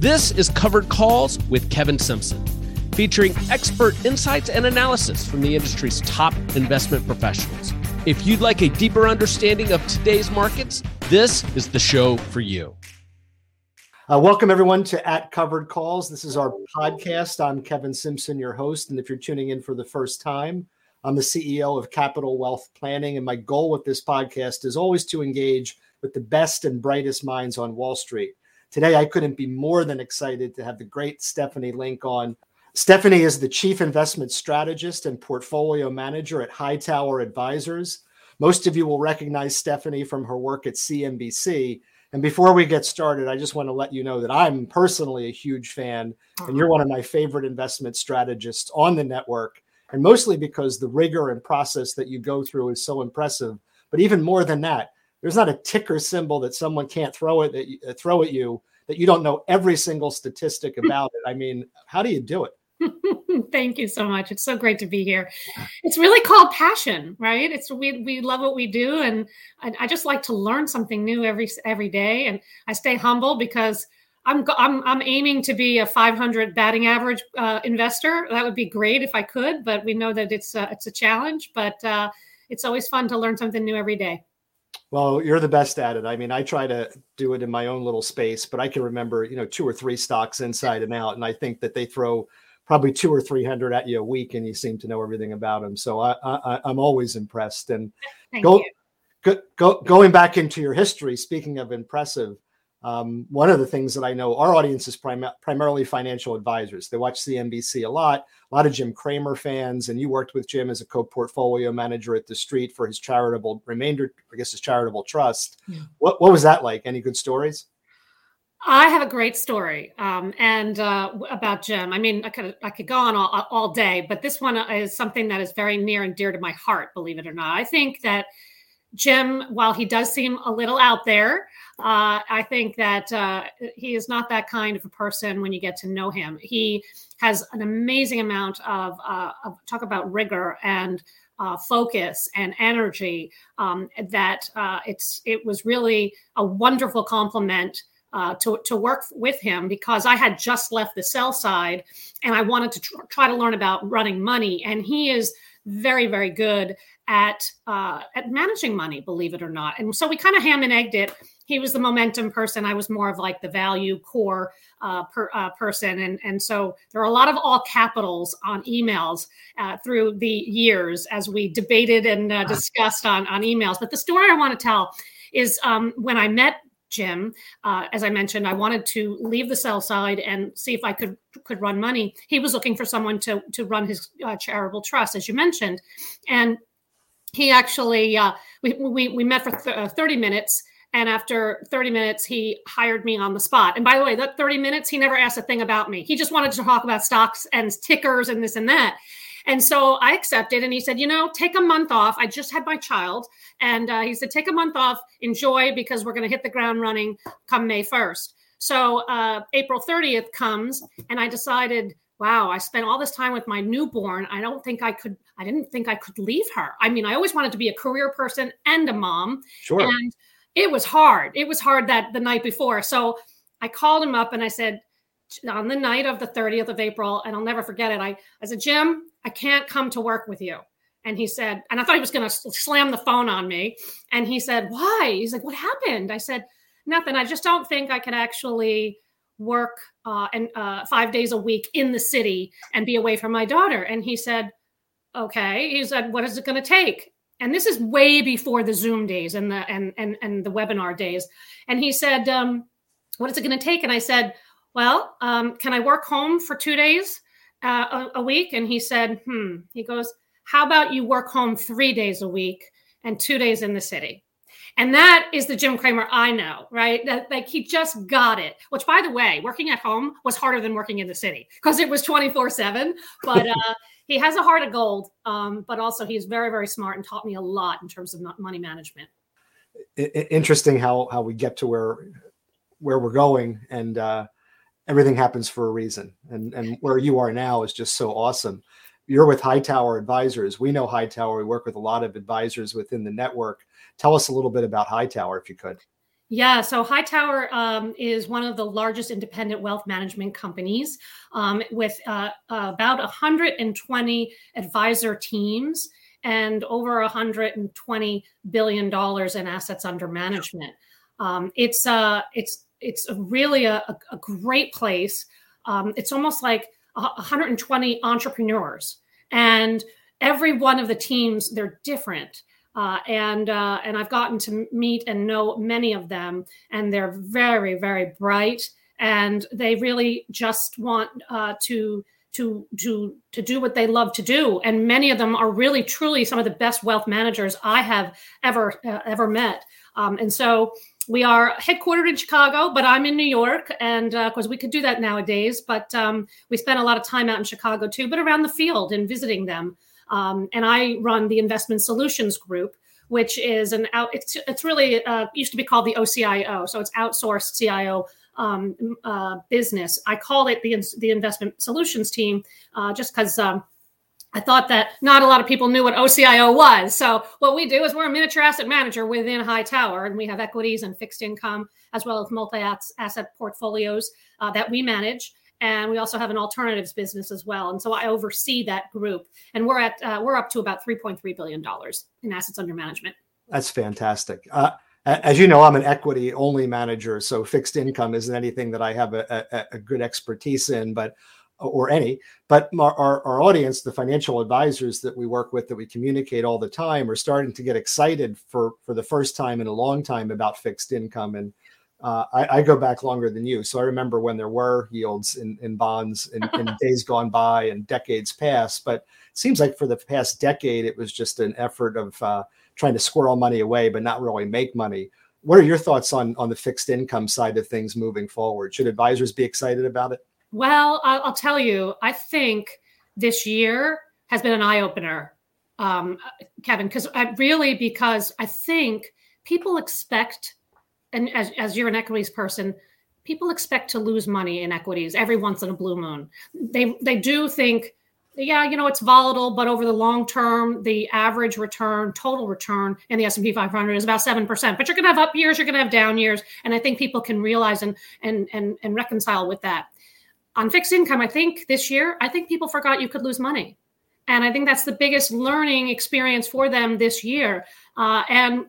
This is Covered Calls with Kevin Simpson, featuring expert insights and analysis from the industry's top investment professionals. If you'd like a deeper understanding of today's markets, this is the show for you. Uh, welcome, everyone, to At Covered Calls. This is our podcast. I'm Kevin Simpson, your host. And if you're tuning in for the first time, I'm the CEO of Capital Wealth Planning. And my goal with this podcast is always to engage with the best and brightest minds on Wall Street. Today, I couldn't be more than excited to have the great Stephanie Link on. Stephanie is the Chief Investment Strategist and Portfolio Manager at Hightower Advisors. Most of you will recognize Stephanie from her work at CNBC. And before we get started, I just want to let you know that I'm personally a huge fan, and you're one of my favorite investment strategists on the network. And mostly because the rigor and process that you go through is so impressive. But even more than that, there's not a ticker symbol that someone can't throw it that you, uh, throw at you that you don't know every single statistic about it. I mean, how do you do it? Thank you so much. It's so great to be here. It's really called passion, right? It's we we love what we do, and I, I just like to learn something new every every day. And I stay humble because I'm I'm I'm aiming to be a 500 batting average uh, investor. That would be great if I could, but we know that it's it's a challenge. But uh, it's always fun to learn something new every day. Well, you're the best at it. I mean, I try to do it in my own little space, but I can remember, you know, two or three stocks inside and out, and I think that they throw probably two or three hundred at you a week, and you seem to know everything about them. So I, I am always impressed. And Thank go, go, go, going back into your history. Speaking of impressive, um, one of the things that I know our audience is prim- primarily financial advisors. They watch CNBC a lot, a lot of Jim Cramer fans, and you worked with Jim as a co-portfolio manager at the Street for his charitable remainder, I guess his charitable trust. Yeah. What what was that like? Any good stories? I have a great story, um, and uh, about Jim. I mean, I could I could go on all, all day, but this one is something that is very near and dear to my heart. Believe it or not, I think that Jim, while he does seem a little out there, uh, I think that uh, he is not that kind of a person when you get to know him. He has an amazing amount of, uh, of talk about rigor and uh, focus and energy. Um, that uh, it's it was really a wonderful compliment uh, to, to work with him because I had just left the sell side and I wanted to tr- try to learn about running money. And he is very, very good at uh, at managing money, believe it or not. And so we kind of ham and egged it. He was the momentum person. I was more of like the value core uh, per, uh, person. And, and so there are a lot of all capitals on emails uh, through the years as we debated and uh, discussed on, on emails. But the story I want to tell is um, when I met Jim. Uh, as I mentioned, I wanted to leave the sell side and see if I could could run money. He was looking for someone to to run his uh, charitable trust, as you mentioned, and he actually uh, we, we we met for th- uh, 30 minutes and after 30 minutes he hired me on the spot. And by the way that 30 minutes he never asked a thing about me. He just wanted to talk about stocks and tickers and this and that. And so i accepted and he said you know take a month off. I just had my child. And uh, he said take a month off. Enjoy because we're going to hit the ground running come may 1st so uh, april 30th comes and i decided wow, I spent all this time with my newborn. I don't think I could, I didn't think I could leave her. I mean, I always wanted to be a career person and a mom. Sure. And it was hard. It was hard that the night before. So I called him up and I said, on the night of the 30th of April, and I'll never forget it, I, I said, Jim, I can't come to work with you. And he said, and I thought he was going to slam the phone on me. And he said, why? He's like, what happened? I said, nothing. I just don't think I could actually work uh, and uh, five days a week in the city and be away from my daughter. And he said, okay. He said, what is it going to take? And this is way before the Zoom days and the and and and the webinar days. And he said, um, what is it going to take? And I said, well, um, can I work home for two days uh, a, a week? And he said, hmm. He goes, how about you work home three days a week and two days in the city? And that is the Jim Cramer I know, right? That, like he just got it. Which, by the way, working at home was harder than working in the city because it was 24 7. But uh, he has a heart of gold. Um, but also, he's very, very smart and taught me a lot in terms of money management. Interesting how how we get to where where we're going and uh, everything happens for a reason. And and where you are now is just so awesome. You're with Hightower Advisors. We know Hightower. We work with a lot of advisors within the network Tell us a little bit about Hightower, if you could. Yeah, so Hightower um, is one of the largest independent wealth management companies um, with uh, about 120 advisor teams and over 120 billion dollars in assets under management. Um, it's uh, it's it's really a, a great place. Um, it's almost like 120 entrepreneurs, and every one of the teams they're different. Uh, and uh, and I've gotten to meet and know many of them, and they're very very bright, and they really just want uh, to to to to do what they love to do. And many of them are really truly some of the best wealth managers i have ever uh, ever met. Um, and so we are headquartered in chicago but i'm in new york and of uh, course we could do that nowadays but um, we spend a lot of time out in chicago too but around the field and visiting them um, and i run the investment solutions group which is an out it's, it's really uh, used to be called the ocio so it's outsourced cio um, uh, business. I call it the the investment solutions team uh, just because. I thought that not a lot of people knew what OCIO was. So what we do is we're a miniature asset manager within Hightower, and we have equities and fixed income as well as multi-asset portfolios uh, that we manage. And we also have an alternatives business as well. And so I oversee that group, and we're at uh, we're up to about 3.3 billion dollars in assets under management. That's fantastic. Uh, as you know, I'm an equity only manager, so fixed income isn't anything that I have a, a, a good expertise in, but or any. But our, our audience, the financial advisors that we work with, that we communicate all the time, are starting to get excited for for the first time in a long time about fixed income. And uh, I, I, go back longer than you, so I remember when there were yields in, in bonds in, in days gone by and decades past. But it seems like for the past decade, it was just an effort of uh, trying to squirrel money away but not really make money. What are your thoughts on on the fixed income side of things moving forward? Should advisors be excited about it? Well, I'll, I'll tell you, I think this year has been an eye opener, um, Kevin, because I really because I think people expect, and as as you're an equities person, people expect to lose money in equities every once in a blue moon. They they do think yeah, you know, it's volatile, but over the long term, the average return, total return in the S&P 500 is about 7%. But you're going to have up years, you're going to have down years, and I think people can realize and and and and reconcile with that. On fixed income, I think this year, I think people forgot you could lose money. And I think that's the biggest learning experience for them this year. Uh, and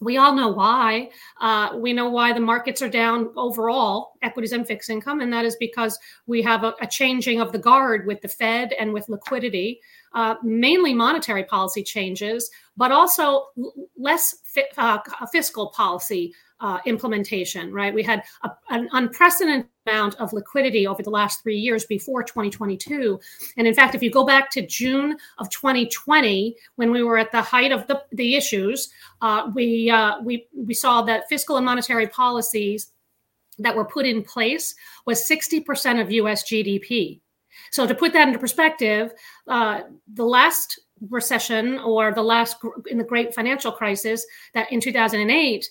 we all know why. Uh, we know why the markets are down overall, equities and fixed income, and that is because we have a, a changing of the guard with the Fed and with liquidity, uh, mainly monetary policy changes, but also less fi- uh, fiscal policy uh, implementation, right? We had a, an unprecedented amount of liquidity over the last three years before 2022. And in fact, if you go back to June of 2020, when we were at the height of the, the issues, uh, we, uh, we, we saw that fiscal and monetary policies that were put in place was 60% of US GDP. So to put that into perspective, uh, the last recession or the last in the great financial crisis that in 2008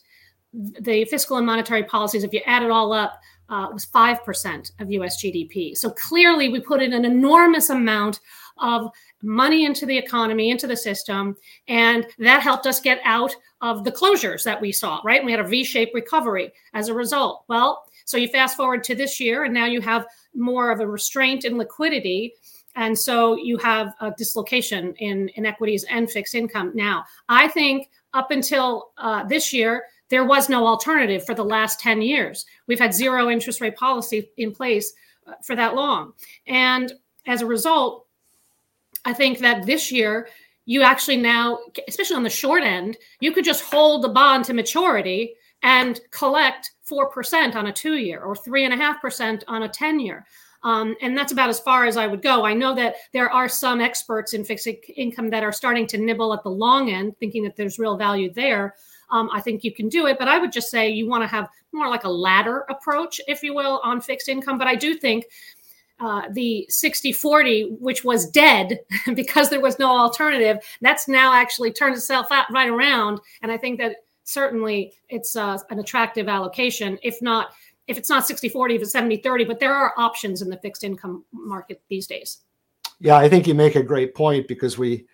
the fiscal and monetary policies, if you add it all up, uh, was 5% of US GDP. So clearly, we put in an enormous amount of money into the economy, into the system, and that helped us get out of the closures that we saw, right? We had a V shaped recovery as a result. Well, so you fast forward to this year, and now you have more of a restraint in liquidity. And so you have a dislocation in inequities and fixed income. Now, I think up until uh, this year, there was no alternative for the last 10 years. We've had zero interest rate policy in place uh, for that long. And as a result, I think that this year, you actually now, especially on the short end, you could just hold the bond to maturity and collect 4% on a two year or 3.5% on a 10 year. Um, and that's about as far as I would go. I know that there are some experts in fixed income that are starting to nibble at the long end, thinking that there's real value there um, I think you can do it. But I would just say you want to have more like a ladder approach, if you will, on fixed income. But I do think uh, the 60 40, which was dead because there was no alternative, that's now actually turned itself out right around. And I think that certainly it's uh, an attractive allocation, if not. If it's not 60 40, if it's 70 30, but there are options in the fixed income market these days. Yeah, I think you make a great point because we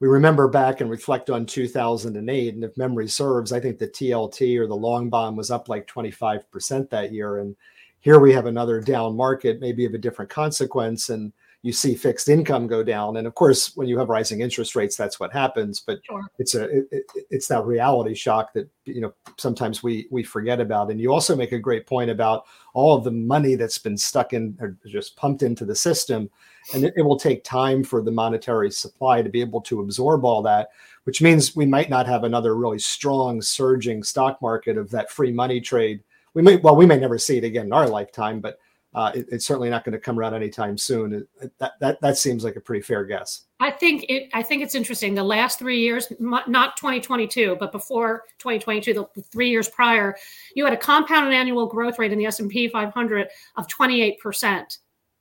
we remember back and reflect on 2008, and if memory serves, I think the TLT or the long bond was up like 25% that year. And here we have another down market, maybe of a different consequence. And you see fixed income go down. And of course when you have rising interest rates that's what happens but sure. it's a it, it's that reality shock that you know sometimes we we forget about. And you also make a great point about all of the money that's been stuck in or just pumped into the system. And it, it will take time for the monetary supply to be able to absorb all that which means we might not have another really strong surging stock market of that free money trade. We may well we may never see it again in our lifetime but uh, it, it's certainly not going to come around anytime soon. It, that, that that seems like a pretty fair guess. I think it. I think it's interesting. The last three years, not 2022, but before 2022, the three years prior, you had a compounded annual growth rate in the S and P 500 of 28 percent.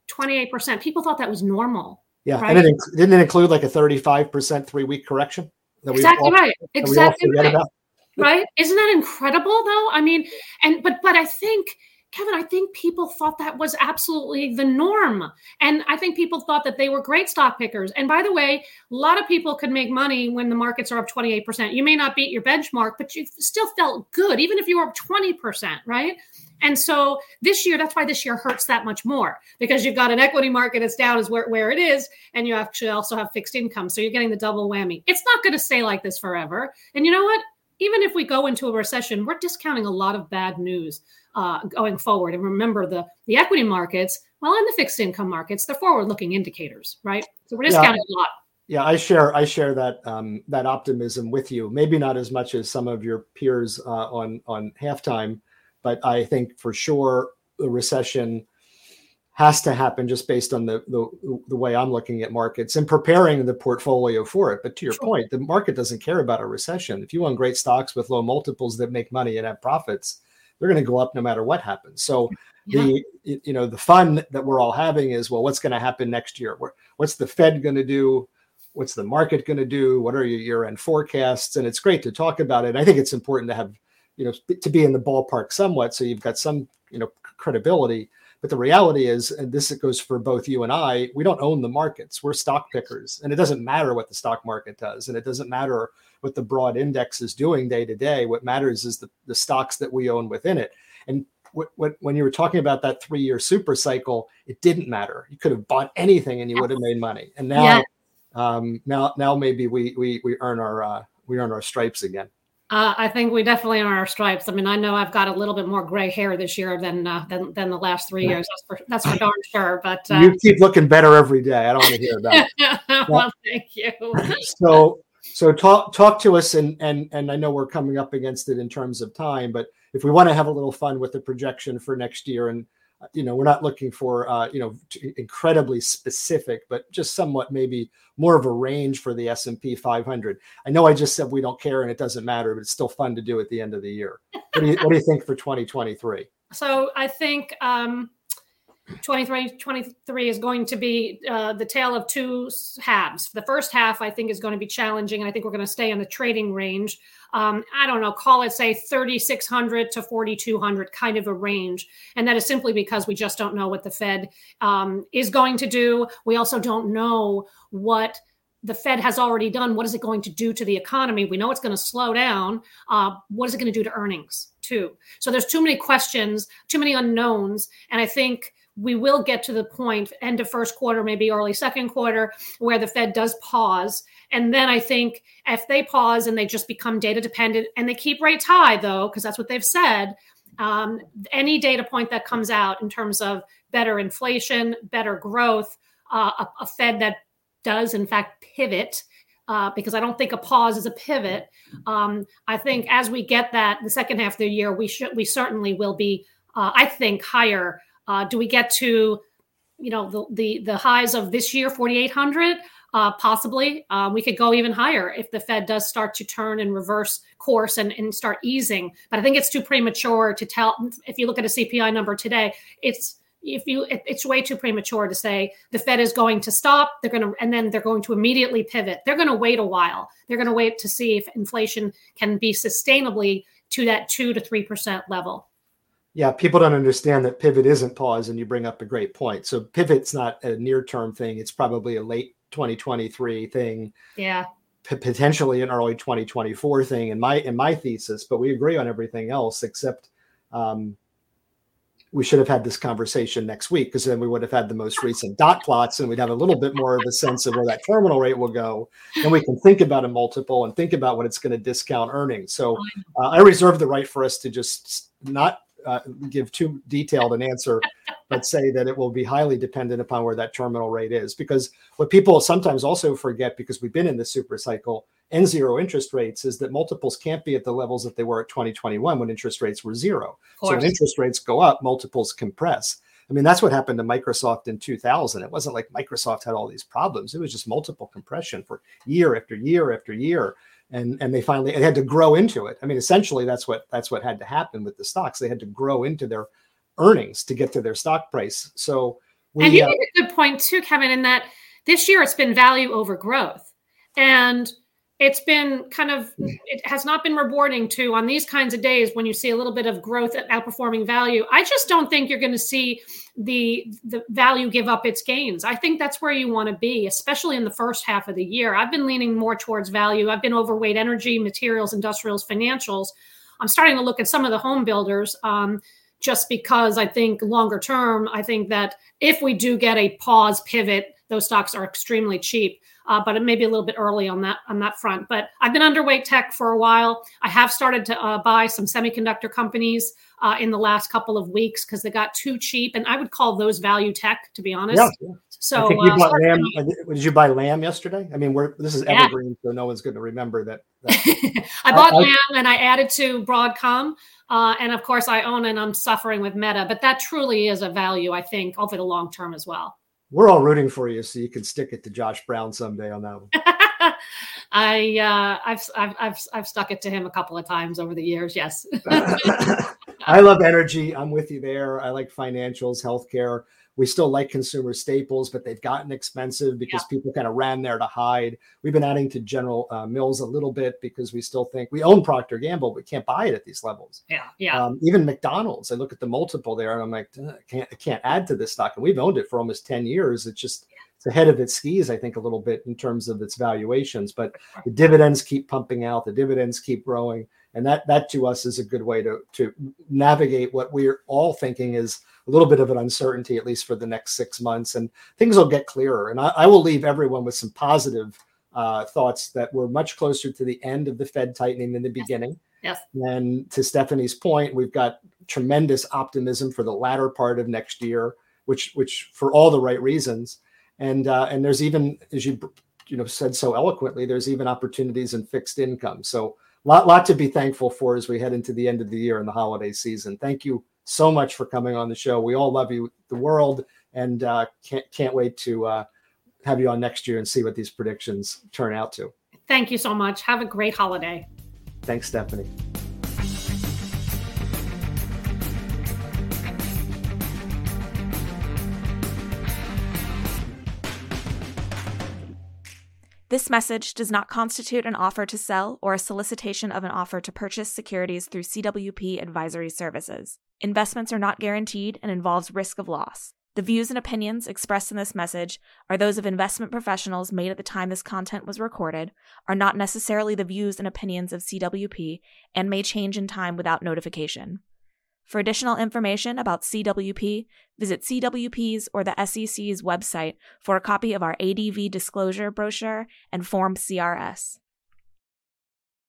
28 percent. People thought that was normal. Yeah, right? and it, didn't it include like a 35 percent three week correction? exactly all, right. Exactly right. Right? Isn't that incredible though? I mean, and but but I think Kevin, I think people thought that was absolutely the norm. And I think people thought that they were great stock pickers. And by the way, a lot of people could make money when the markets are up 28%. You may not beat your benchmark, but you still felt good, even if you were up 20%, right? And so this year, that's why this year hurts that much more because you've got an equity market that's down as where, where it is, and you actually also have fixed income. So you're getting the double whammy. It's not going to stay like this forever. And you know what? Even if we go into a recession, we're discounting a lot of bad news uh, going forward. And remember, the the equity markets, well, in the fixed income markets, they're forward looking indicators, right? So we're discounting yeah. a lot. Yeah, I share I share that um, that optimism with you. Maybe not as much as some of your peers uh, on on halftime, but I think for sure the recession has to happen just based on the, the, the way I'm looking at markets and preparing the portfolio for it. But to your sure. point, the market doesn't care about a recession. If you own great stocks with low multiples that make money and have profits, they're going to go up no matter what happens. So yeah. the you know the fun that we're all having is well, what's going to happen next year? What's the Fed going to do? What's the market going to do? What are your year-end forecasts? And it's great to talk about it. I think it's important to have you know to be in the ballpark somewhat, so you've got some you know credibility. But the reality is, and this goes for both you and I, we don't own the markets. We're stock pickers. And it doesn't matter what the stock market does. And it doesn't matter what the broad index is doing day to day. What matters is the, the stocks that we own within it. And what, what, when you were talking about that three year super cycle, it didn't matter. You could have bought anything and you would have made money. And now, yeah. um, now, now maybe we, we, we earn our, uh, we earn our stripes again. Uh, I think we definitely are our stripes. I mean, I know I've got a little bit more gray hair this year than uh, than, than the last three years. That's for that's for darn sure. But uh, you keep looking better every day. I don't want to hear about it. well, thank you. so so talk talk to us, and and and I know we're coming up against it in terms of time, but if we want to have a little fun with the projection for next year and you know we're not looking for uh, you know incredibly specific but just somewhat maybe more of a range for the s&p 500 i know i just said we don't care and it doesn't matter but it's still fun to do at the end of the year. What do you, what do you think for 2023 so i think um 2023 is going to be uh, the tale of two halves. The first half, I think, is going to be challenging. And I think we're going to stay in the trading range. Um, I don't know, call it, say, 3,600 to 4,200 kind of a range. And that is simply because we just don't know what the Fed um, is going to do. We also don't know what the Fed has already done. What is it going to do to the economy? We know it's going to slow down. Uh, what is it going to do to earnings, too? So there's too many questions, too many unknowns. And I think we will get to the point end of first quarter maybe early second quarter where the fed does pause and then i think if they pause and they just become data dependent and they keep rates high though because that's what they've said um, any data point that comes out in terms of better inflation better growth uh, a, a, fed that does in fact pivot uh, because I don't think a pause is a pivot. Um, I think as we get that the second half of the year, we should we certainly will be, uh, I think, higher uh, do we get to, you know, the the, the highs of this year, 4,800? Uh, possibly. Uh, we could go even higher if the Fed does start to turn and reverse course and, and start easing. But I think it's too premature to tell. If you look at a CPI number today, it's if you it, it's way too premature to say the Fed is going to stop. They're going to and then they're going to immediately pivot. They're going to wait a while. They're going to wait to see if inflation can be sustainably to that two to three percent level yeah, people don't understand that pivot isn't pause, and you bring up a great point. So pivot's not a near term thing; it's probably a late 2023 thing. Yeah. p- potentially an early 2024 thing in my in my thesis. But we agree on everything else except um, we should have had this conversation next week because then we would have had the most recent dot plots and we'd have a little bit more of a sense of where that terminal rate will go. And we can think about a multiple and think about what it's going to discount earnings. So uh, I reserve the right for us to just not uh, give too detailed an answer, but say that it will be highly dependent upon where that terminal rate is. Because what people sometimes also forget, because we've been in the super cycle and zero interest rates, is that multiples can't be at the levels that they were at 2021 when interest rates were zero. So when interest rates go up, multiples compress. I mean, that's what happened to Microsoft in 2000. It wasn't like Microsoft had all these problems. It was just multiple compression for year after year after year and and they finally it had to grow into it. I mean, essentially that's what that's what had to happen with the stocks. They had to grow into their earnings to get to their stock price. So we, and you uh, make a good point too, Kevin, in that this year it's been value over growth, and it's been kind of it has not been rewarding to on these kinds of days when you see a little bit of growth outperforming value i just don't think you're going to see the the value give up its gains. I think that's where you want to be especially in the first half of the year. I've been leaning more towards value. I've been overweight energy materials industrials financials. I'm starting to look at some of the home builders um, just because i think longer term i think that if we do get a pause pivot those stocks are extremely cheap uh, but it may be a little bit early on that on that front. But I've been underweight tech for a while. I have started to uh, buy some semiconductor companies uh, in the last couple of weeks because they got too cheap, and I would call those value tech, to be honest. Yeah, So think you uh, bought Lam. Uh, did you buy Lam yesterday? I mean, we're this is yeah. evergreen, so no one's going to remember that. that. I bought I, Lam and I added to Broadcom. Uh, and of course, I own and I'm suffering with Meta, but that truly is a value, I think, over the long term as well we're all rooting for you, so you can stick it to Josh Brown someday on that one. I uh, I've, I've I've I've stuck it to him a couple of times over the years. Yes. I love energy. I'm with you there. I like financials, healthcare we still like consumer staples, but they've gotten expensive because yeah. people kind of ran there to hide. We've been adding to General uh, Mills a little bit because we still think we own Procter Gamble, but can't buy it at these levels. Yeah, yeah. Um, even McDonald's, I look at the multiple there, and I'm like, I can't, I can't add to this stock, and we've owned it for almost ten years. It's just it's ahead of its skis, I think, a little bit in terms of its valuations. But the dividends keep pumping out, the dividends keep growing, and that that to us is a good way to to navigate what we're all thinking is a little bit of an uncertainty, at least for the next six months, and things will get clearer. And I, I will leave everyone with some positive uh, thoughts that we're much closer to the end of the Fed tightening than the beginning. Yes. And to Stephanie's point, we've got tremendous optimism for the latter part of next year, which which for all the right reasons. And uh, and there's even, as you you know said so eloquently, there's even opportunities in fixed income. So lot lot to be thankful for as we head into the end of the year and the holiday season. Thank you so much for coming on the show. We all love you, the world, and uh, can't can't wait to uh, have you on next year and see what these predictions turn out to. Thank you so much. Have a great holiday. Thanks, Stephanie. This message does not constitute an offer to sell or a solicitation of an offer to purchase securities through CWP Advisory Services. Investments are not guaranteed and involves risk of loss. The views and opinions expressed in this message are those of investment professionals made at the time this content was recorded, are not necessarily the views and opinions of CWP, and may change in time without notification. For additional information about CWP, visit CWP's or the SEC's website for a copy of our ADV disclosure brochure and Form CRS.